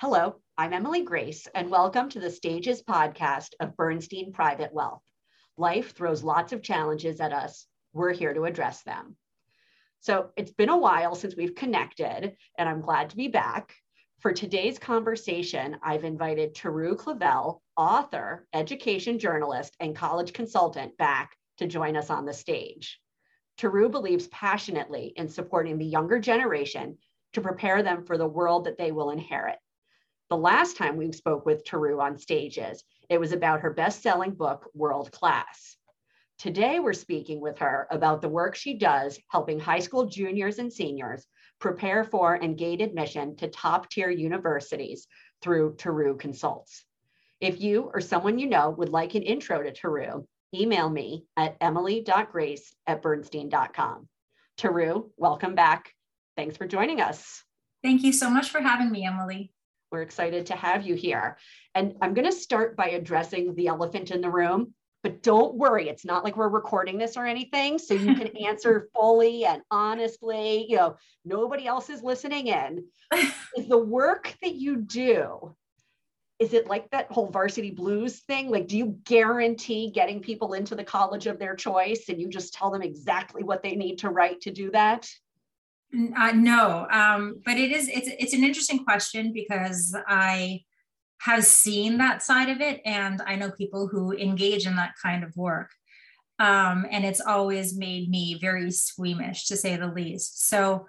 Hello, I'm Emily Grace, and welcome to the Stages podcast of Bernstein Private Wealth. Life throws lots of challenges at us. We're here to address them. So it's been a while since we've connected, and I'm glad to be back. For today's conversation, I've invited Teru Clavel, author, education journalist, and college consultant, back to join us on the stage. Teru believes passionately in supporting the younger generation to prepare them for the world that they will inherit. The last time we spoke with Teru on stages, it was about her best selling book, World Class. Today, we're speaking with her about the work she does helping high school juniors and seniors prepare for and gain admission to top tier universities through Teru Consults. If you or someone you know would like an intro to Teru, email me at emily.grace at bernstein.com. Teru, welcome back. Thanks for joining us. Thank you so much for having me, Emily. We're excited to have you here. And I'm going to start by addressing the elephant in the room, but don't worry, it's not like we're recording this or anything. So you can answer fully and honestly. You know, nobody else is listening in. is the work that you do, is it like that whole varsity blues thing? Like, do you guarantee getting people into the college of their choice and you just tell them exactly what they need to write to do that? Uh, no, um, but it is it's it's an interesting question because I have seen that side of it, and I know people who engage in that kind of work, um, and it's always made me very squeamish to say the least. So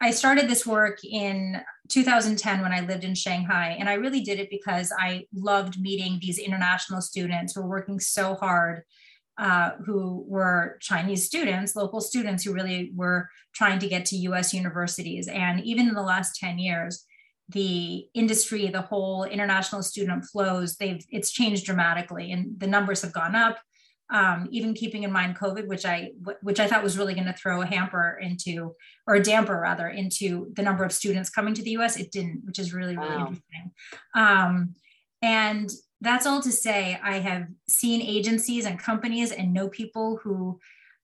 I started this work in 2010 when I lived in Shanghai, and I really did it because I loved meeting these international students who were working so hard uh, who were Chinese students, local students who really were trying to get to US universities. And even in the last 10 years, the industry, the whole international student flows, they've it's changed dramatically and the numbers have gone up. Um, even keeping in mind COVID, which I which I thought was really going to throw a hamper into, or a damper rather, into the number of students coming to the U.S. It didn't, which is really really wow. interesting. Um, and that's all to say i have seen agencies and companies and know people who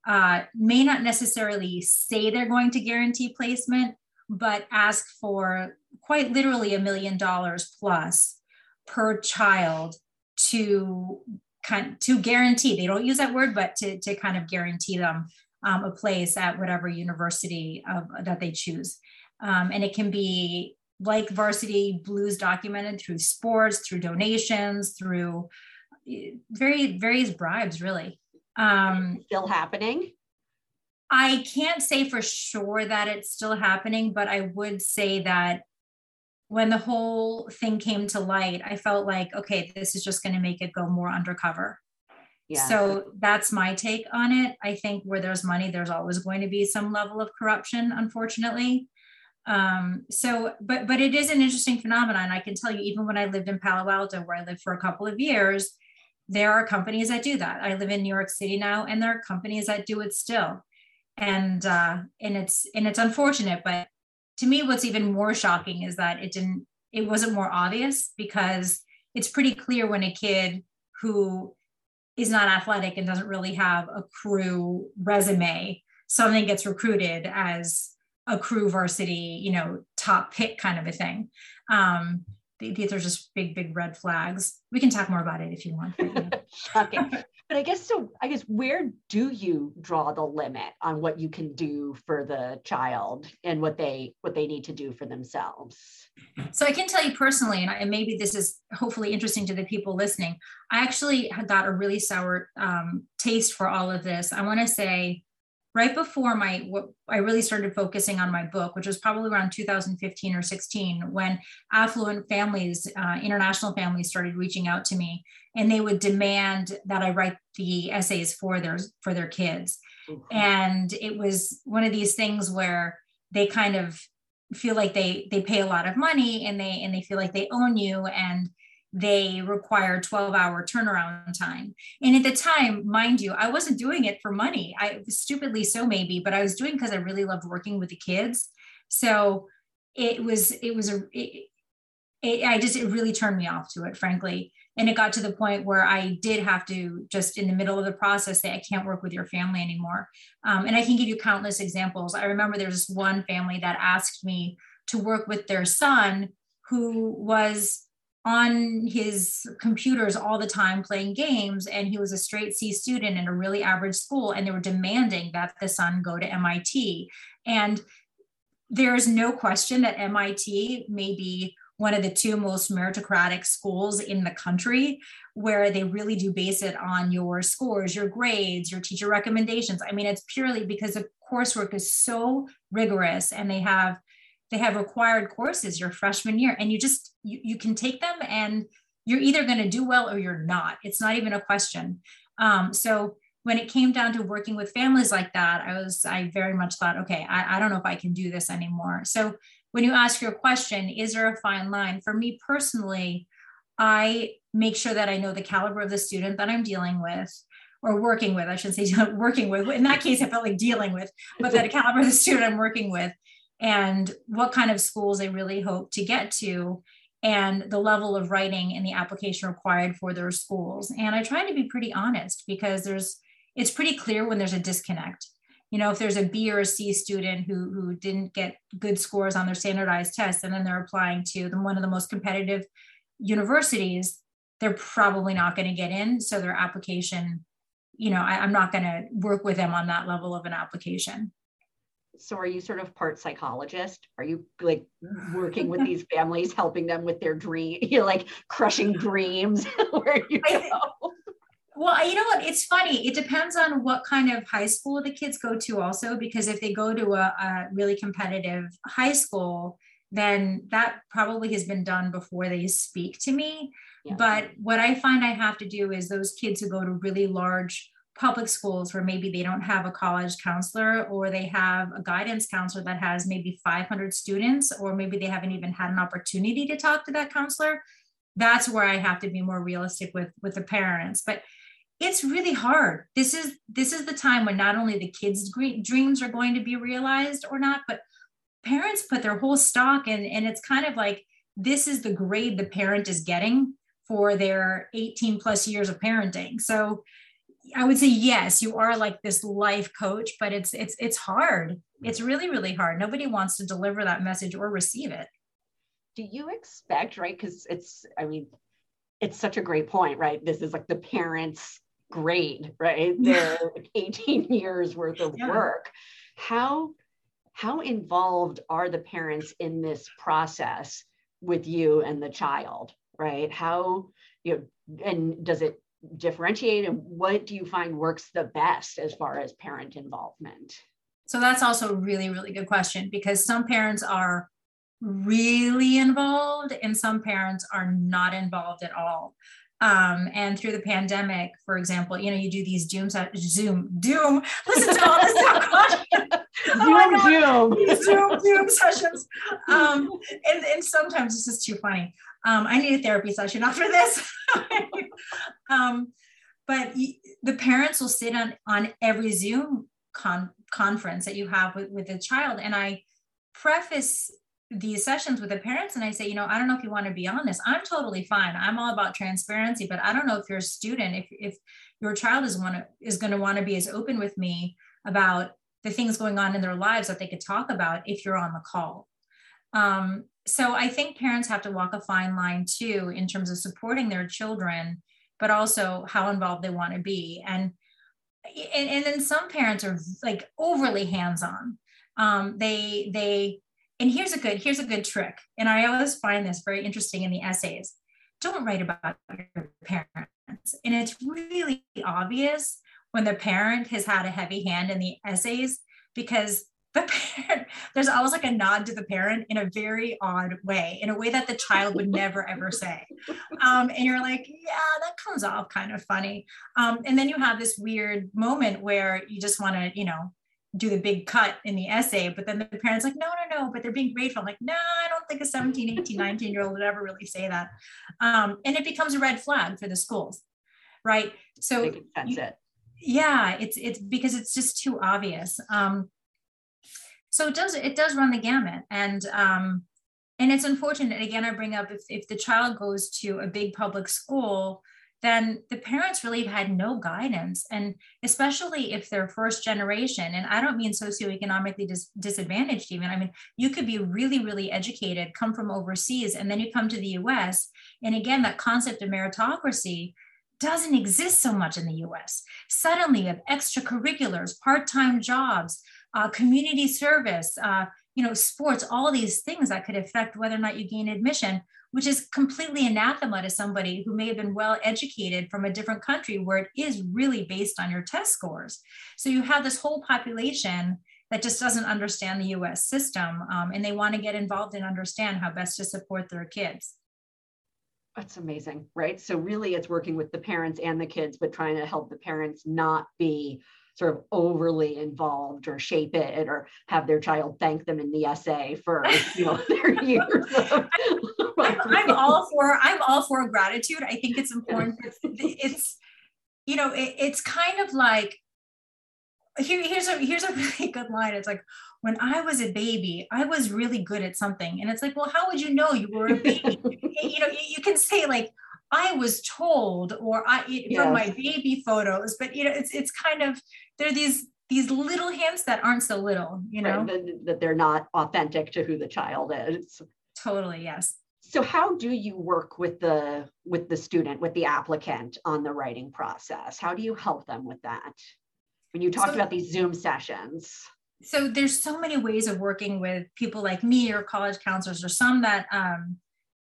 uh, may not necessarily say they're going to guarantee placement but ask for quite literally a million dollars plus per child to kind to guarantee they don't use that word but to, to kind of guarantee them um, a place at whatever university of, that they choose. Um, and it can be like varsity blues documented through sports through donations through eh, very various bribes really um still happening i can't say for sure that it's still happening but i would say that when the whole thing came to light i felt like okay this is just going to make it go more undercover yeah. So that's my take on it. I think where there's money, there's always going to be some level of corruption, unfortunately. Um, so, but but it is an interesting phenomenon. I can tell you, even when I lived in Palo Alto, where I lived for a couple of years, there are companies that do that. I live in New York City now, and there are companies that do it still, and uh, and it's and it's unfortunate. But to me, what's even more shocking is that it didn't. It wasn't more obvious because it's pretty clear when a kid who is not athletic and doesn't really have a crew resume suddenly gets recruited as a crew varsity, you know, top pick kind of a thing. Um, these are just big, big red flags. We can talk more about it if you want. okay. But I guess so. I guess where do you draw the limit on what you can do for the child and what they what they need to do for themselves? So I can tell you personally, and, I, and maybe this is hopefully interesting to the people listening. I actually got a really sour um, taste for all of this. I want to say right before my what I really started focusing on my book, which was probably around 2015 or 16, when affluent families, uh, international families, started reaching out to me, and they would demand that I write the essays for their for their kids, mm-hmm. and it was one of these things where they kind of feel like they they pay a lot of money and they and they feel like they own you and they require 12 hour turnaround time. And at the time, mind you, I wasn't doing it for money. I stupidly so maybe, but I was doing because I really loved working with the kids. So it was, it was a, it, it, I just, it really turned me off to it, frankly. And it got to the point where I did have to just in the middle of the process say, I can't work with your family anymore. Um, and I can give you countless examples. I remember there's one family that asked me to work with their son who was on his computers all the time playing games and he was a straight C student in a really average school and they were demanding that the son go to MIT and there's no question that MIT may be one of the two most meritocratic schools in the country where they really do base it on your scores, your grades, your teacher recommendations. I mean, it's purely because the coursework is so rigorous and they have they have required courses your freshman year and you just you, you can take them and you're either going to do well or you're not. It's not even a question. Um, so when it came down to working with families like that i was i very much thought okay I, I don't know if i can do this anymore. So when you ask your question is there a fine line? For me personally i make sure that i know the caliber of the student that i'm dealing with or working with i shouldn't say working with. In that case i felt like dealing with but that caliber of the student i'm working with and what kind of schools they really hope to get to and the level of writing in the application required for their schools. And i try to be pretty honest because there's it's pretty clear when there's a disconnect. You know if there's a b or a c student who who didn't get good scores on their standardized tests and then they're applying to the, one of the most competitive universities they're probably not going to get in. So their application you know I, i'm not going to work with them on that level of an application so are you sort of part psychologist? Are you like working with these families helping them with their dream you're like crushing dreams? Where you go? Well you know what? It's funny. It depends on what kind of high school the kids go to also because if they go to a, a really competitive high school then that probably has been done before they speak to me. Yeah. but what i find i have to do is those kids who go to really large public schools where maybe they don't have a college counselor or they have a guidance counselor that has maybe 500 students or maybe they haven't even had an opportunity to talk to that counselor that's where i have to be more realistic with with the parents. But it's really hard. This is this is the time when not only the kids dreams are going to be realized or not but parents put their whole stock in and it's kind of like this is the grade the parent is getting for their 18 plus years of parenting. So I would say yes, you are like this life coach, but it's it's it's hard. Mm. It's really really hard. Nobody wants to deliver that message or receive it. Do you expect, right? Because it's, I mean, it's such a great point, right? This is like the parents' grade, right? Their 18 years worth of yeah. work. How how involved are the parents in this process with you and the child, right? How you know, and does it differentiate and what do you find works the best as far as parent involvement? So that's also a really, really good question because some parents are really involved and some parents are not involved at all. Um, and through the pandemic, for example, you know, you do these Zoom, Zoom, Doom, listen to all this talk. oh Zoom, Zoom. Zoom, Zoom sessions. Um, and, and sometimes it's just too funny. Um, I need a therapy session after this. um, but the parents will sit on, on every Zoom con- conference that you have with, with the child. And I preface these sessions with the parents and I say, you know, I don't know if you want to be honest. I'm totally fine. I'm all about transparency, but I don't know if you're a student, if, if your child is want to, is going to want to be as open with me about the things going on in their lives that they could talk about if you're on the call. Um, so I think parents have to walk a fine line too in terms of supporting their children, but also how involved they want to be. And and, and then some parents are like overly hands-on. Um, they they and here's a good here's a good trick. And I always find this very interesting in the essays. Don't write about your parents. And it's really obvious when the parent has had a heavy hand in the essays because the parent, there's always like a nod to the parent in a very odd way, in a way that the child would never ever say. Um, and you're like, yeah, that comes off kind of funny. Um, and then you have this weird moment where you just want to, you know, do the big cut in the essay, but then the parents like, no, no, no, but they're being grateful. I'm like, no, I don't think a 17, 18, 19 year old would ever really say that. Um, and it becomes a red flag for the schools, right? So that's it. Yeah, it's it's because it's just too obvious. Um, so it does it does run the gamut and um, and it's unfortunate again i bring up if, if the child goes to a big public school then the parents really have had no guidance. And especially if they're first generation, and I don't mean socioeconomically dis- disadvantaged, even. I mean, you could be really, really educated, come from overseas, and then you come to the US. And again, that concept of meritocracy doesn't exist so much in the US. Suddenly, you have extracurriculars, part time jobs, uh, community service, uh, you know, sports, all these things that could affect whether or not you gain admission which is completely anathema to somebody who may have been well educated from a different country where it is really based on your test scores. So you have this whole population that just doesn't understand the US system um, and they want to get involved and understand how best to support their kids. That's amazing, right? So, really, it's working with the parents and the kids, but trying to help the parents not be sort of overly involved or shape it or have their child thank them in the essay for you know their years of, I'm, I'm, all for i'm all for gratitude. I think it's important it's, it's you know it, it's kind of like here, here's a here's a really good line. It's like when i was a baby i was really good at something. And it's like well how would you know you were a baby? You know you, you can say like I was told, or I yes. from my baby photos, but you know, it's it's kind of there are these these little hints that aren't so little, you know, right, that, that they're not authentic to who the child is. Totally, yes. So how do you work with the with the student, with the applicant on the writing process? How do you help them with that? When you talked so, about these Zoom sessions. So there's so many ways of working with people like me or college counselors or some that um,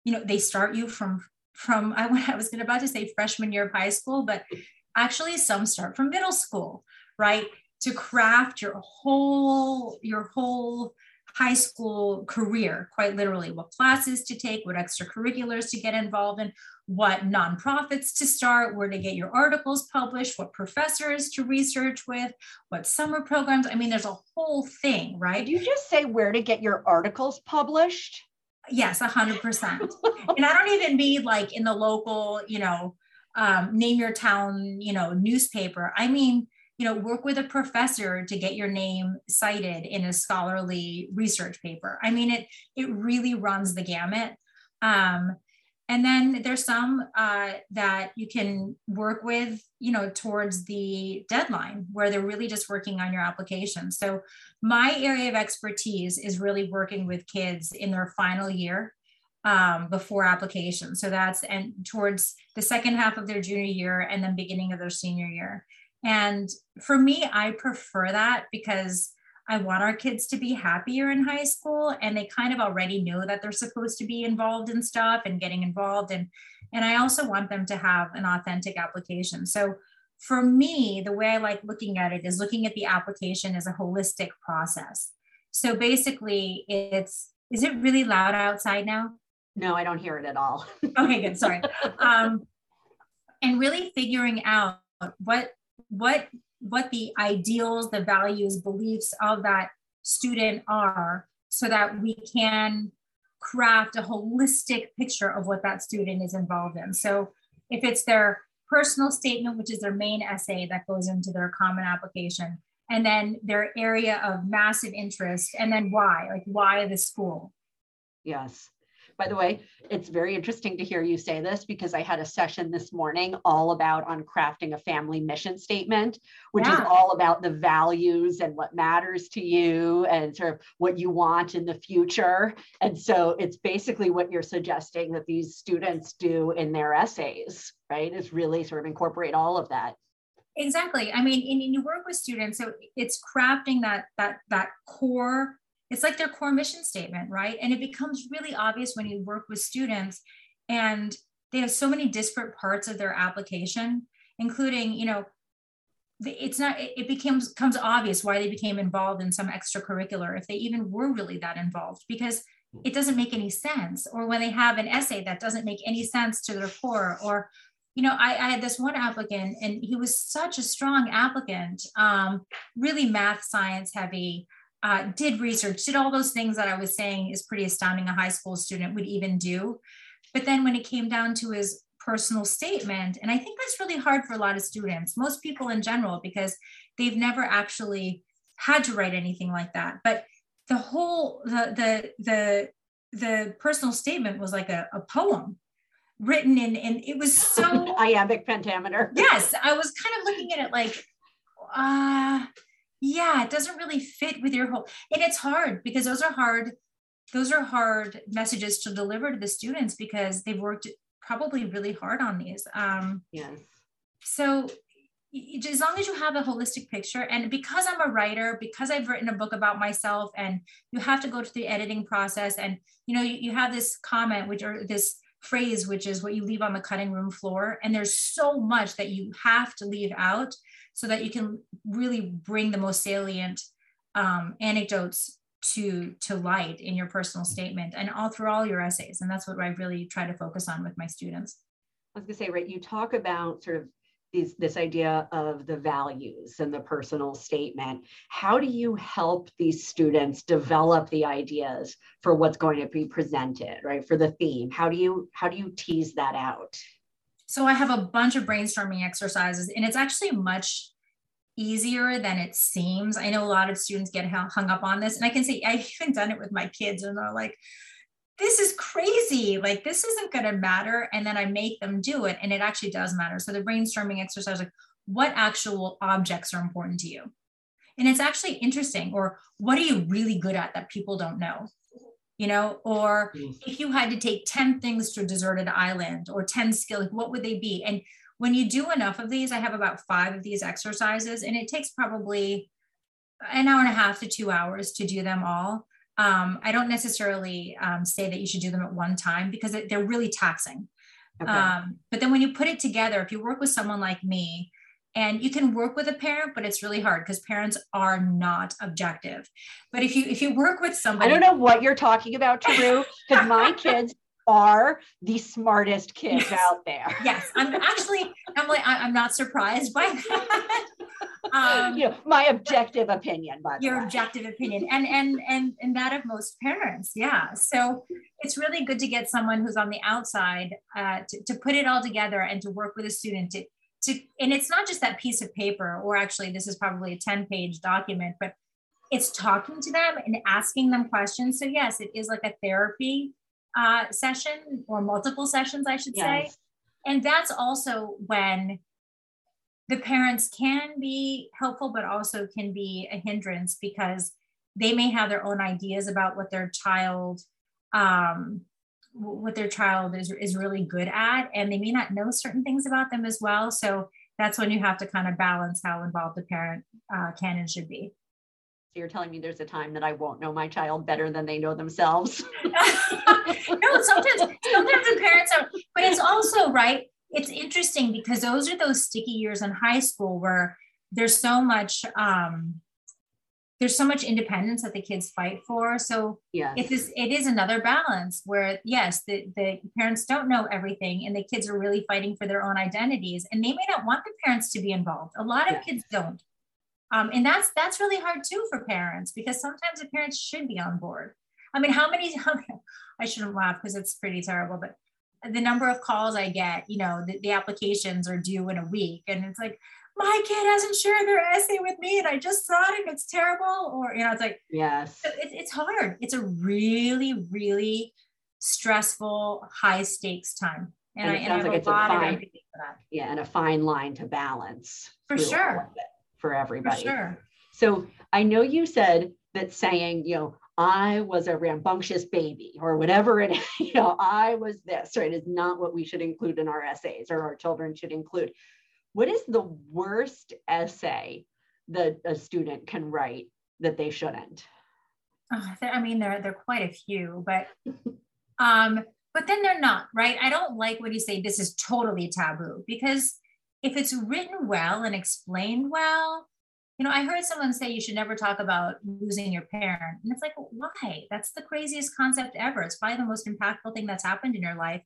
you know, they start you from from I, I was about to say freshman year of high school, but actually some start from middle school right? To craft your whole, your whole high school career, quite literally, what classes to take, what extracurriculars to get involved in, what nonprofits to start, where to get your articles published, what professors to research with, what summer programs. I mean, there's a whole thing, right? Did you just say where to get your articles published? Yes, 100%. and I don't even mean like in the local, you know, um, name your town, you know, newspaper. I mean, you know work with a professor to get your name cited in a scholarly research paper i mean it it really runs the gamut um, and then there's some uh, that you can work with you know towards the deadline where they're really just working on your application. So my area of expertise is really working with kids in their final year um, before application. So that's and towards the second half of their junior year and then beginning of their senior year. And for me, I prefer that because I want our kids to be happier in high school and they kind of already know that they're supposed to be involved in stuff and getting involved and and I also want them to have an authentic application. So for me, the way I like looking at it is looking at the application as a holistic process. So basically, it's is it really loud outside now? No, I don't hear it at all. okay, good. Sorry. Um, and really figuring out what what what the ideals, the values, beliefs of that student are so that we can craft a holistic picture of what that student is involved in. So if it's their personal statement, which is their main essay that goes into their common application, and then their area of massive interest, and then why, like why the school. Yes. By the way, it's very interesting to hear you say this because I had a session this morning all about on crafting a family mission statement, which yeah. is all about the values and what matters to you and sort of what you want in the future. And so it's basically what you're suggesting that these students do in their essays, right? Is really sort of incorporate all of that exactly i mean and you work with students so it's crafting that that that core it's like their core mission statement, right? And it becomes really obvious when you work with students and they have so many disparate parts of their application, including, you know, it's not it becomes comes obvious why they became involved in some extracurricular if they even were really that involved because it doesn't make any sense or when they have an essay that doesn't make any sense to their core or you know I, I had this one applicant and he was such a strong applicant um, really math science heavy uh, did research, did all those things that I was saying is pretty astounding a high school student would even do. But then when it came down to his personal statement, and I think that's really hard for a lot of students, most people in general, because they've never actually had to write anything like that. But the whole the the the the personal statement was like a, a poem written in, and it was so iambic pentameter. yes, I was kind of looking at it like, uh, yeah, it doesn't really fit with your whole, and it's hard because those are hard, those are hard messages to deliver to the students because they've worked probably really hard on these. Um, yes. So as long as you have a holistic picture and because i'm a writer because i've written a book about myself and you have to go through the editing process and you know you, you have this comment which or this phrase which is what you leave on the cutting room floor and there's so much that you have to leave out so that you can really bring the most salient um, anecdotes to to light in your personal statement and all through all your essays and that's what i really try to focus on with my students i was going to say right you talk about sort of these, this idea of the values and the personal statement. How do you help these students develop the ideas for what's going to be presented, right? For the theme. How do you how do you tease that out? So I have a bunch of brainstorming exercises, and it's actually much easier than it seems. I know a lot of students get hung up on this, and I can say I've even done it with my kids, and they're like, this is crazy. Like, this isn't going to matter. And then I make them do it, and it actually does matter. So, the brainstorming exercise, like, what actual objects are important to you? And it's actually interesting. Or, what are you really good at that people don't know? You know, or mm. if you had to take 10 things to a deserted island or 10 skills, what would they be? And when you do enough of these, I have about five of these exercises, and it takes probably an hour and a half to two hours to do them all um, I don't necessarily um, say that you should do them at one time because they're really taxing. Okay. Um, but then when you put it together, if you work with someone like me, and you can work with a parent, but it's really hard because parents are not objective. But if you if you work with somebody, I don't know what you're talking about, Teru, because my kids are the smartest kids yes. out there. Yes, I'm actually. I'm like I'm not surprised by that. um, you know, my objective opinion, by your objective opinion, and and and and that of most parents. Yeah. So it's really good to get someone who's on the outside uh, to, to put it all together and to work with a student to to. And it's not just that piece of paper, or actually, this is probably a ten page document, but it's talking to them and asking them questions. So yes, it is like a therapy uh, session or multiple sessions, I should yes. say. And that's also when the parents can be helpful, but also can be a hindrance because they may have their own ideas about what their child um, what their child is is really good at, and they may not know certain things about them as well. So that's when you have to kind of balance how involved the parent uh, can and should be. So you're telling me there's a time that I won't know my child better than they know themselves. no, sometimes sometimes the parents are, but it's also right it's interesting because those are those sticky years in high school where there's so much um, there's so much independence that the kids fight for. So yeah, it is it is another balance where yes, the, the parents don't know everything and the kids are really fighting for their own identities and they may not want the parents to be involved. A lot of yeah. kids don't. Um, and that's that's really hard too for parents because sometimes the parents should be on board. I mean, how many, how many I shouldn't laugh because it's pretty terrible, but the number of calls I get, you know, the, the, applications are due in a week. And it's like, my kid hasn't shared their essay with me and I just saw it and it's terrible. Or, you know, it's like, yes, it, it's hard. It's a really, really stressful, high stakes time. And, and it I, sounds like it's a fine, yeah, and a fine line to balance. For sure. For everybody. For sure. So I know you said that saying, you know, I was a rambunctious baby or whatever it is, you know, I was this, right, is not what we should include in our essays or our children should include. What is the worst essay that a student can write that they shouldn't? Oh, I mean, there, there are quite a few, but um, but then they're not, right? I don't like when you say this is totally taboo because if it's written well and explained well, you know, I heard someone say you should never talk about losing your parent. And it's like, why? That's the craziest concept ever. It's probably the most impactful thing that's happened in your life.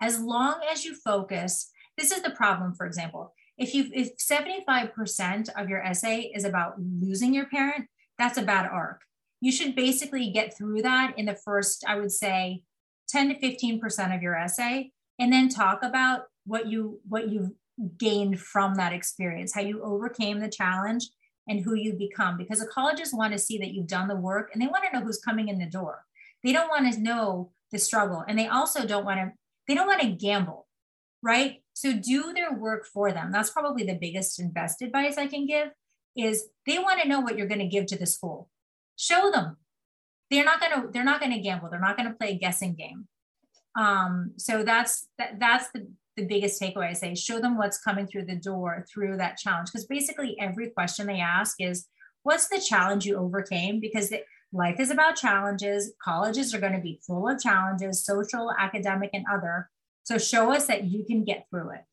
As long as you focus, this is the problem, for example. If you if 75% of your essay is about losing your parent, that's a bad arc. You should basically get through that in the first, I would say, 10 to 15% of your essay, and then talk about what you what you gained from that experience, how you overcame the challenge, and who you become because the colleges want to see that you've done the work and they want to know who's coming in the door. They don't want to know the struggle and they also don't want to they don't want to gamble, right? So do their work for them. That's probably the biggest and best advice I can give is they want to know what you're going to give to the school. Show them. They're not going to they're not going to gamble. They're not going to play a guessing game. Um, so that's that, that's the the biggest takeaway I say show them what's coming through the door through that challenge because basically every question they ask is what's the challenge you overcame because life is about challenges colleges are going to be full of challenges social academic and other so show us that you can get through it.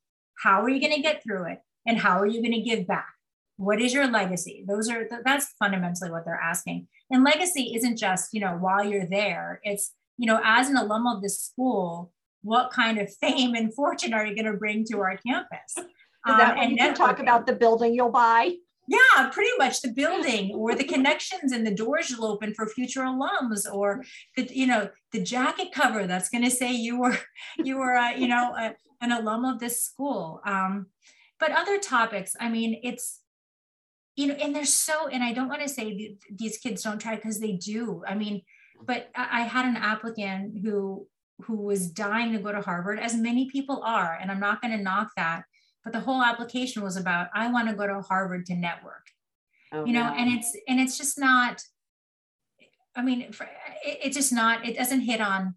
How are you going to get through it? And how are you going to give back? What is your legacy? Those are that's fundamentally what they're asking. And legacy isn't just you know while you're there. It's you know as an alum of this school what kind of fame and fortune are you going to bring to our campus? Is that um, when you can talk about the building you'll buy? Yeah, pretty much the building or the connections and the doors you'll open for future alums, or the you know the jacket cover that's going to say you were you were uh, you know a, an alum of this school. Um, but other topics, I mean, it's you know, and they're so, and I don't want to say these kids don't try because they do. I mean, but I had an applicant who who was dying to go to Harvard, as many people are, and I'm not going to knock that. But the whole application was about I want to go to Harvard to network, oh, you know, wow. and it's and it's just not. I mean, it's just not. It doesn't hit on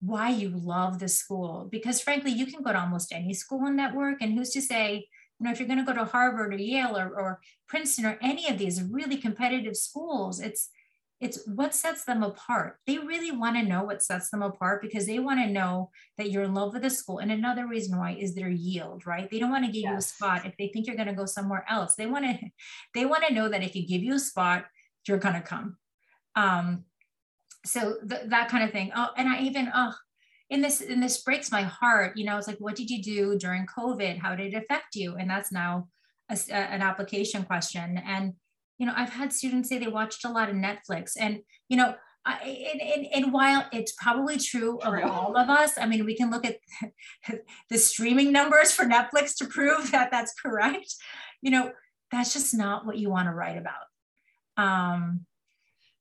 why you love the school because frankly, you can go to almost any school and network, and who's to say you know, if you're going to go to Harvard or Yale or, or Princeton or any of these really competitive schools, it's it's what sets them apart. They really want to know what sets them apart because they want to know that you're in love with the school. And another reason why is their yield, right? They don't want to give yes. you a spot if they think you're going to go somewhere else. They want to, they want to know that if you give you a spot, you're going to come. Um, so th- that kind of thing. Oh, and I even, oh, in this, and this breaks my heart. You know, it's like, what did you do during COVID? How did it affect you? And that's now a, a, an application question. And you know i've had students say they watched a lot of netflix and you know I, and, and, and, while it's probably true, true, of all of us, I mean, we can look at the streaming numbers for Netflix to prove that that's correct. You know, that's just not what you want to write about. Um,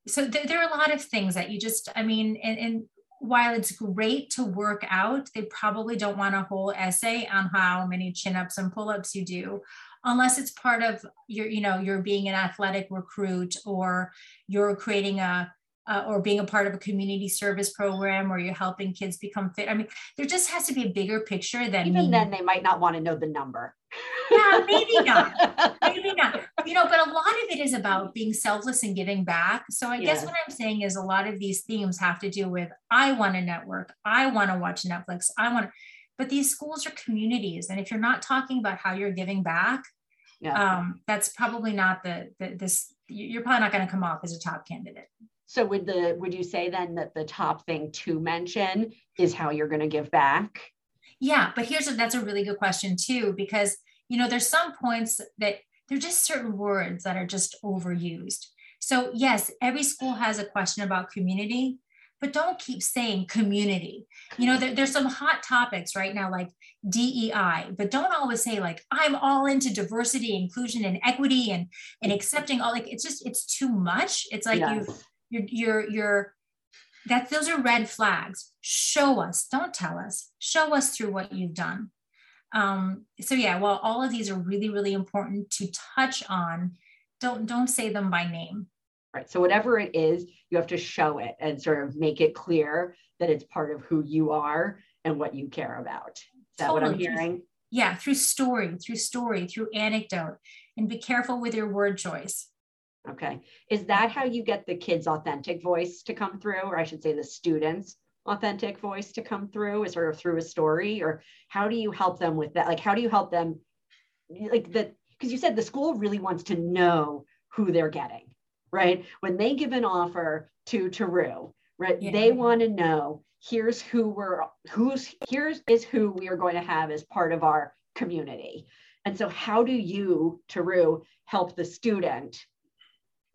so th- there are a lot of things that you just, I mean, and, and while it's great to work out, they probably don't want a whole essay on how many chin ups and pull ups you do unless it's part of your, you know, you're being an athletic recruit or you're creating a, uh, or being a part of a community service program or you're helping kids become fit. I mean, there just has to be a bigger picture than even me. then they might not want to know the number. Yeah, maybe not. maybe not. You know, but a lot of it is about being selfless and giving back. So I guess what I'm saying is a lot of these themes have to do with I want to network, I want to watch Netflix, I want to but these schools are communities and if you're not talking about how you're giving back yeah. um, that's probably not the, the this you're probably not going to come off as a top candidate. So would the would you say then that the top thing to mention is how you're going to give back? Yeah but here's a that's a really good question too because you know there's some points that there're just certain words that are just overused. So yes every school has a question about community but don't keep saying community. You know, there, there's some hot topics right now like DEI, but don't always say like I'm all into diversity, inclusion, and equity, and and accepting all. Like it's just it's too much. It's like you you're you're you're that those are red flags. Show us, don't tell us. Show us through what you've done. Um, so yeah, while all of these are really really important to touch on, don't don't say them by name. Right. So whatever it is, you have to show it and sort of make it clear that it's part of who you are and what you care about. Is that totally. what I'm hearing? Yeah, through story, through story, through anecdote, and be careful with your word choice. Okay. Is that how you get the kids' authentic voice to come through, or I should say the students' authentic voice to come through, is sort of through a story, or how do you help them with that? Like, how do you help them, like that? Because you said the school really wants to know who they're getting right? When they give an offer to Teru, right? Yeah. They want to know here's who we're who's here's is who we are going to have as part of our community. And so how do you, Teru, help the student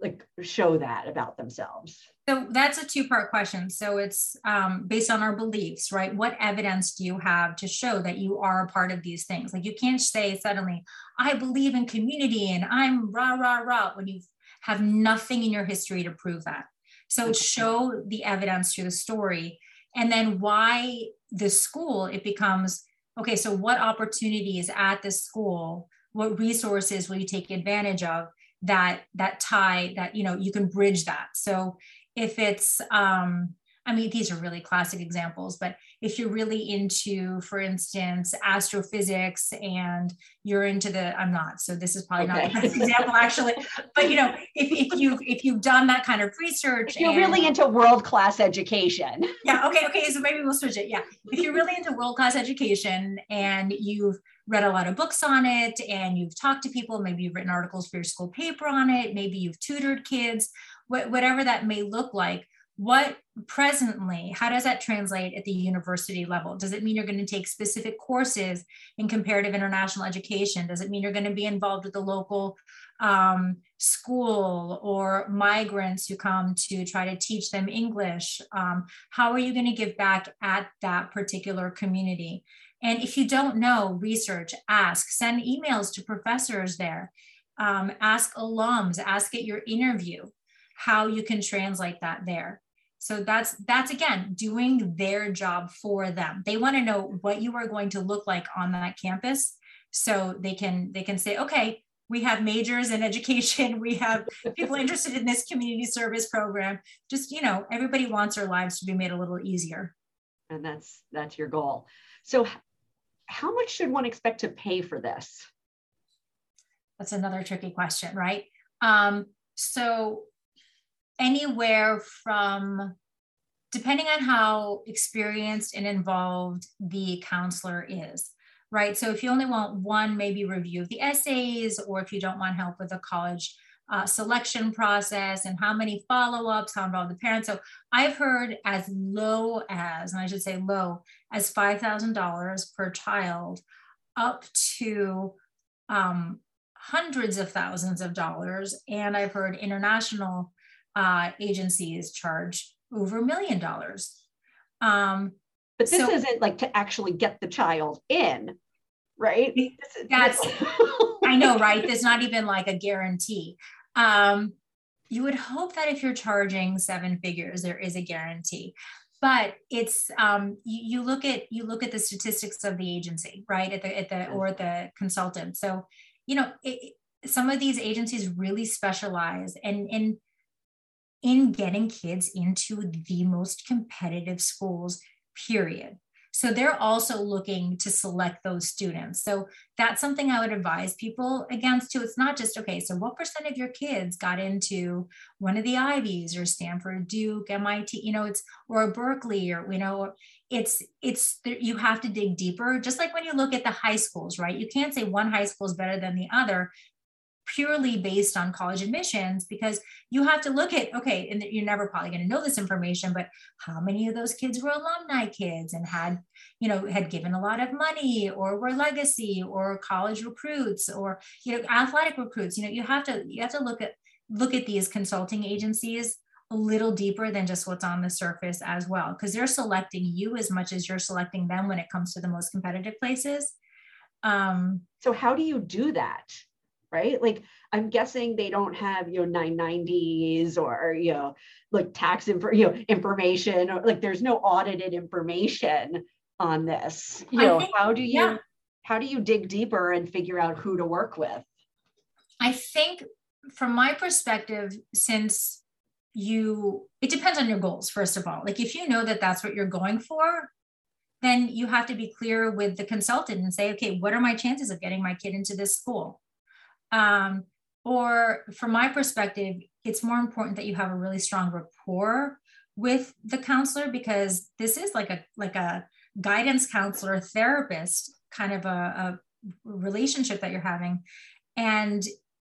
like show that about themselves? So that's a two-part question. So it's um, based on our beliefs, right? What evidence do you have to show that you are a part of these things? Like you can't say suddenly, "I believe in community" and I'm rah rah rah when you've have nothing in your history to prove that. So show the evidence through the story. and then why the school it becomes okay so what opportunities at the school what resources will you take advantage of that that tie that you know you can bridge that so if it's um I mean, these are really classic examples, but if you're really into, for instance, astrophysics and you're into the, I'm not, so this is probably okay. not a example actually, but you know, if, if you if you've done that kind of research, if you're and, really into world class education. Yeah. Okay. Okay. So maybe we'll switch it. Yeah. If you're really into world class education and you've read a lot of books on it and you've talked to people, maybe you've written articles for your school paper on it, maybe you've tutored kids, wh- whatever that may look like what presently how does that translate at the university level? Does it mean you're going to take specific courses in comparative international education? Does it mean you're going to be involved with the local um, school or migrants who come to try to teach them english? Um, how are you going to give back at that particular community? And if you don't know research ask send emails to professors there. Um, ask alums ask at your interview how you can translate that there so that's that's again doing their job for them. They want to know what you are going to look like on that campus so they can they can say okay, we have majors in education, we have people interested in this community service program. Just, you know, everybody wants their lives to be made a little easier. And that's that's your goal. So how much should one expect to pay for this? That's another tricky question, right? Um, so anywhere from depending on how experienced and involved the counselor is right? So if you only want one maybe review of the essays or if you don't want help with the college uh, selection process and how many follow-ups how involved the parents. So i've heard as low as and i should say low as $5000 per child up to um, hundreds of thousands of dollars. And i've heard international uh, agencies charge over a million dollars. Um, but this so, isn't like to actually get the child in, right? That's, I know, right? There's not even like a guarantee. Um, you would hope that if you're charging seven figures, there is a guarantee. But it's um, you, you look at you look at the statistics of the agency, right? At the at the or the consultant. So you know, it, some of these agencies really specialize and and in getting kids into the most competitive schools, period. So they're also looking to select those students. So that's something I would advise people against too. It's not just, okay, so what percent of your kids got into one of the Ivies or Stanford, Duke, MIT, you know, it's, or Berkeley or, you know, it's, it's, you have to dig deeper. Just like when you look at the high schools, right? You can't say one high school is better than the other purely based on college admissions because you have to look at okay and you're never probably going to know this information but how many of those kids were alumni kids and had you know had given a lot of money or were legacy or college recruits or you know athletic recruits. You know you have to you have to look at look at these consulting agencies a little deeper than just what's on the surface as well because they're selecting you as much as you're selecting them when it comes to the most competitive places. Um, so how do you do that right? Like I'm guessing they don't have you know 990s or you know like tax info, you know information or like there's no audited information on this. You know, think, how do you yeah. how do you dig deeper and figure out who to work with? I think from my perspective, since you it depends on your goals first of all like if you know that that's what you're going for then you have to be clear with the consultant and say okay what are my chances of getting my kid into this school um, or from my perspective, it's more important that you have a really strong rapport with the counselor because this is like a like a guidance counselor therapist kind of a, a relationship that you're having. And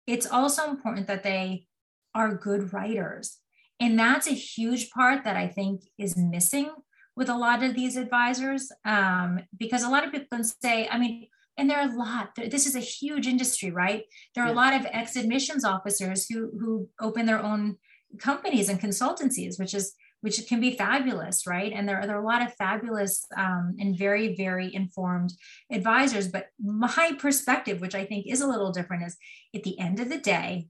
it's also important that they are good writers. And that's a huge part that i think is missing with a lot of these advisors um, because a lot of people can say i mean and there are a lot this is a huge industry right there are yeah. a lot of ex admissions officers who who open their own companies and consultancies which is which can be fabulous right and there, are, there are a lot of fabulous um, and very very informed advisors but my perspective which i think is a little different is at the end of the day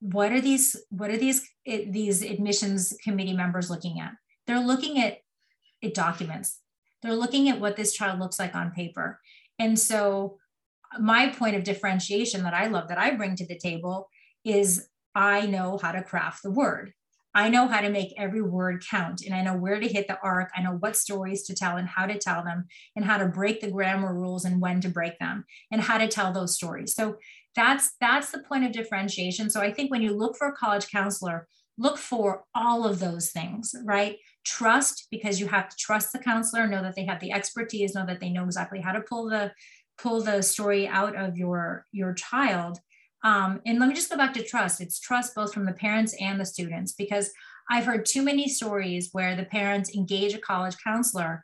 what are these what are these these admissions committee members looking at they're looking at it documents. They're looking at what this child looks like on paper. And so my point of differentiation that I love that I bring to the table is I know how to craft the word. I know how to make every word count and I know where to hit the arc. I know what stories to tell and how to tell them and how to break the grammar rules and when to break them and how to tell those stories. So that's that's the point of differentiation. So I think when you look for a college counselor, look for all of those things, right? Trust because you have to trust the counselor, know that they have the expertise, know that they know exactly how to pull the pull the story out of your your child. Um, and let me just go back to trust. It's trust both from the parents and the students because i've heard too many stories where the parents engage a college counselor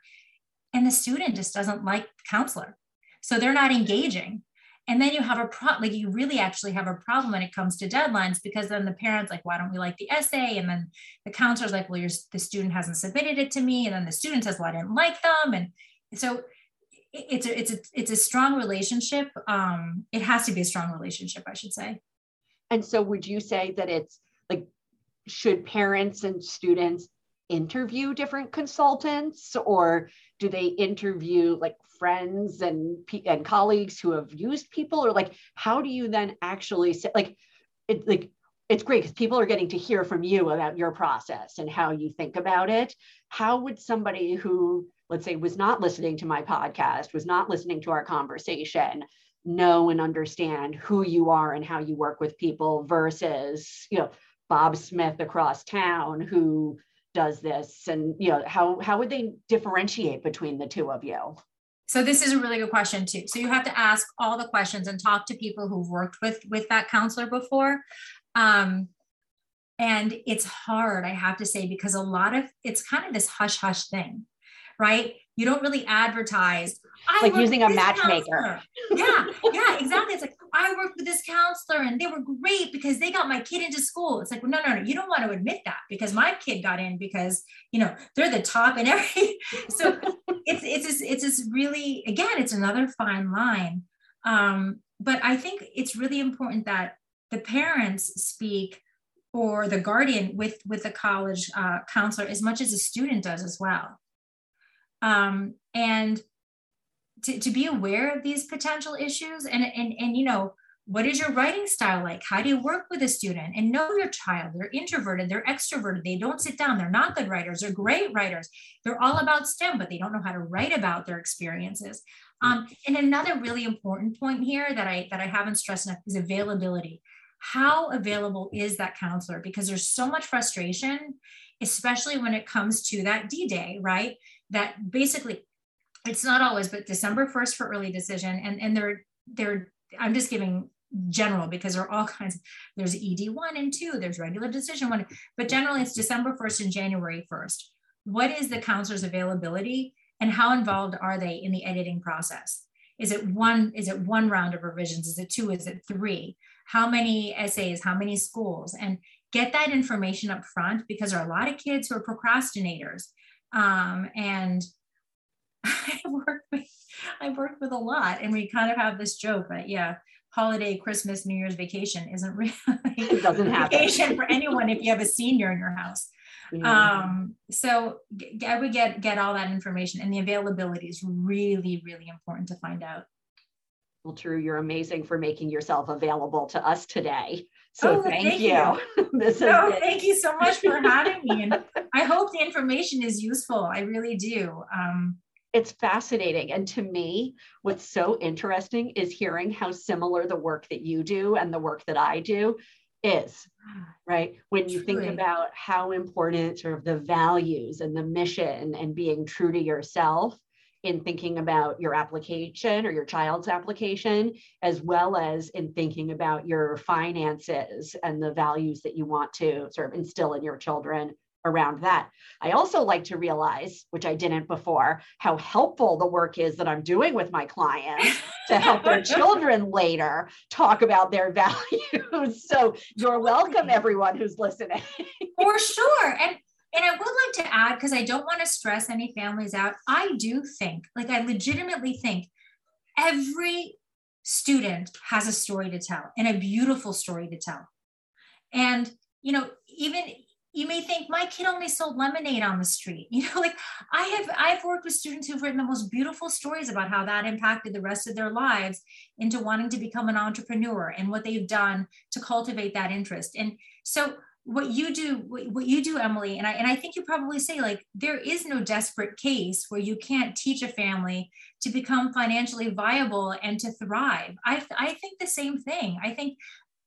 and the student just doesn't like the counselor. So they're not engaging and then you have a problem like you really actually have a problem when it comes to deadlines because then the parents like why don't we like the essay? And then the counselor's like well your the student hasn't submitted it to me. And then the student says well i didn't like them. And so it's a it's a it's a strong relationship um it has to be a strong relationship i should say. And so would you say that it's like should parents and students interview different consultants or do they interview like friends and and colleagues who have used people? Or like how do you then actually say like it like it's great because people are getting to hear from you about your process and how you think about it. How would somebody who let's say was not listening to my podcast was not listening to our conversation know and understand who you are and how you work with people versus you know bob smith across town who does this and you know how how would they differentiate between the two of you so this is a really good question too so you have to ask all the questions and talk to people who've worked with with that counselor before um, and it's hard i have to say because a lot of it's kind of this hush hush thing right? You don't really advertise. Like using a matchmaker. yeah, yeah, exactly. It's like I worked with this counselor and they were great because they got my kid into school. It's like, well, no, no, no, you don't want to admit that because my kid got in because you know they're the top and every. So it's it's this, it's this really again, it's another fine line. Um, but I think it's really important that the parents speak or the guardian with with the college uh, counselor as much as the student does as well um, and to, to be aware of these potential issues and, and, and, you know, what is your writing style like? How do you work with a student and know your child? They're introverted, they're extroverted, they don't sit down, they're not good writers, they're great writers. They're all about STEM, but they don't know how to write about their experiences. Um, and another really important point here that I that I haven't stressed enough is availability. How available is that counselor? Because there's so much frustration, especially when it comes to that D-Day, right? that basically it's not always, but December 1st for early decision. And, and they're, they're, I'm just giving general because there are all kinds of, there's ed one and two there's regular decision one but generally it's december 1st and january 1st what is the counselor's availability and how involved are they in the editing process? Is it one is it one round of revisions? Is it two? Is it three? How many essays? How many schools? And get that information up front because there are a lot of kids who are procrastinators um, and I work with I work with a lot, and we kind of have this joke that yeah, holiday, Christmas, New Year's vacation isn't really it doesn't happen. vacation for anyone if you have a senior in your house. Um, so I would get get all that information, and the availability is really really important to find out. Well, Teru, you're amazing for making yourself available to us today. So oh, thank, thank, you. you. this no, been... thank you so much for having me. And I hope the information is useful. I really do. Um, it's fascinating. And to me, what's so interesting is hearing how similar the work that you do and the work that I do is, right? When you Truly. think about how important sort of the values and the mission and being true to yourself in thinking about your application or your child's application, as well as in thinking about your finances and the values that you want to sort of instill in your children around that. I also like to realize, which I didn't before, how helpful the work is that I'm doing with my clients to help their children later talk about their values. So you're welcome, everyone who's listening. For sure. And and I would like to add, because I don't want to stress any families out, I do think, like, I legitimately think every student has a story to tell and a beautiful story to tell. And, you know, even you may think my kid only sold lemonade on the street. You know like i have i've worked with students who've written the most beautiful stories about how that impacted the rest of their lives into wanting to become an entrepreneur and what they've done to cultivate that interest. And so what you do what you do emily and i and i think you probably say like there is no desperate case where you can't teach a family to become financially viable and to thrive. I i think the same thing. I think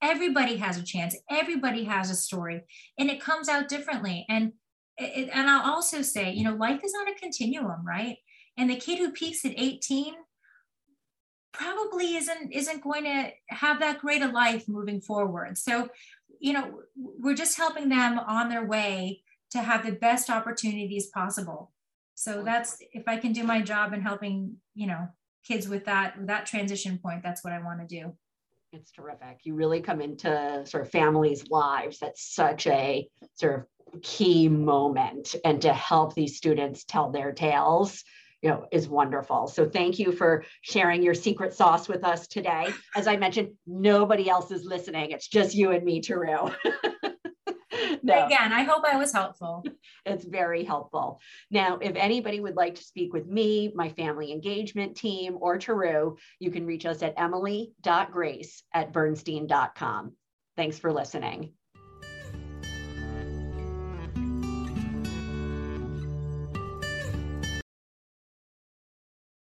everybody has a chance. Everybody has a story and it comes out differently. And it, and i'll also say you know life is on a continuum right? And the kid who peaks at 18 probably isn't isn't going to have that great a life moving forward. So you know we're just helping them on their way to have the best opportunities possible. So that's if i can do my job in helping you know kids with that with that transition point that's what i want to do it's terrific. You really come into sort of families' lives. That's such a sort of key moment. And to help these students tell their tales, you know, is wonderful. So thank you for sharing your secret sauce with us today. As I mentioned, nobody else is listening. It's just you and me, Teru. no. Again, I hope I was helpful. it's very helpful. Now, if anybody would like to speak with me, my family engagement team, or Teru, you can reach us at emily.grace at bernstein.com. Thanks for listening.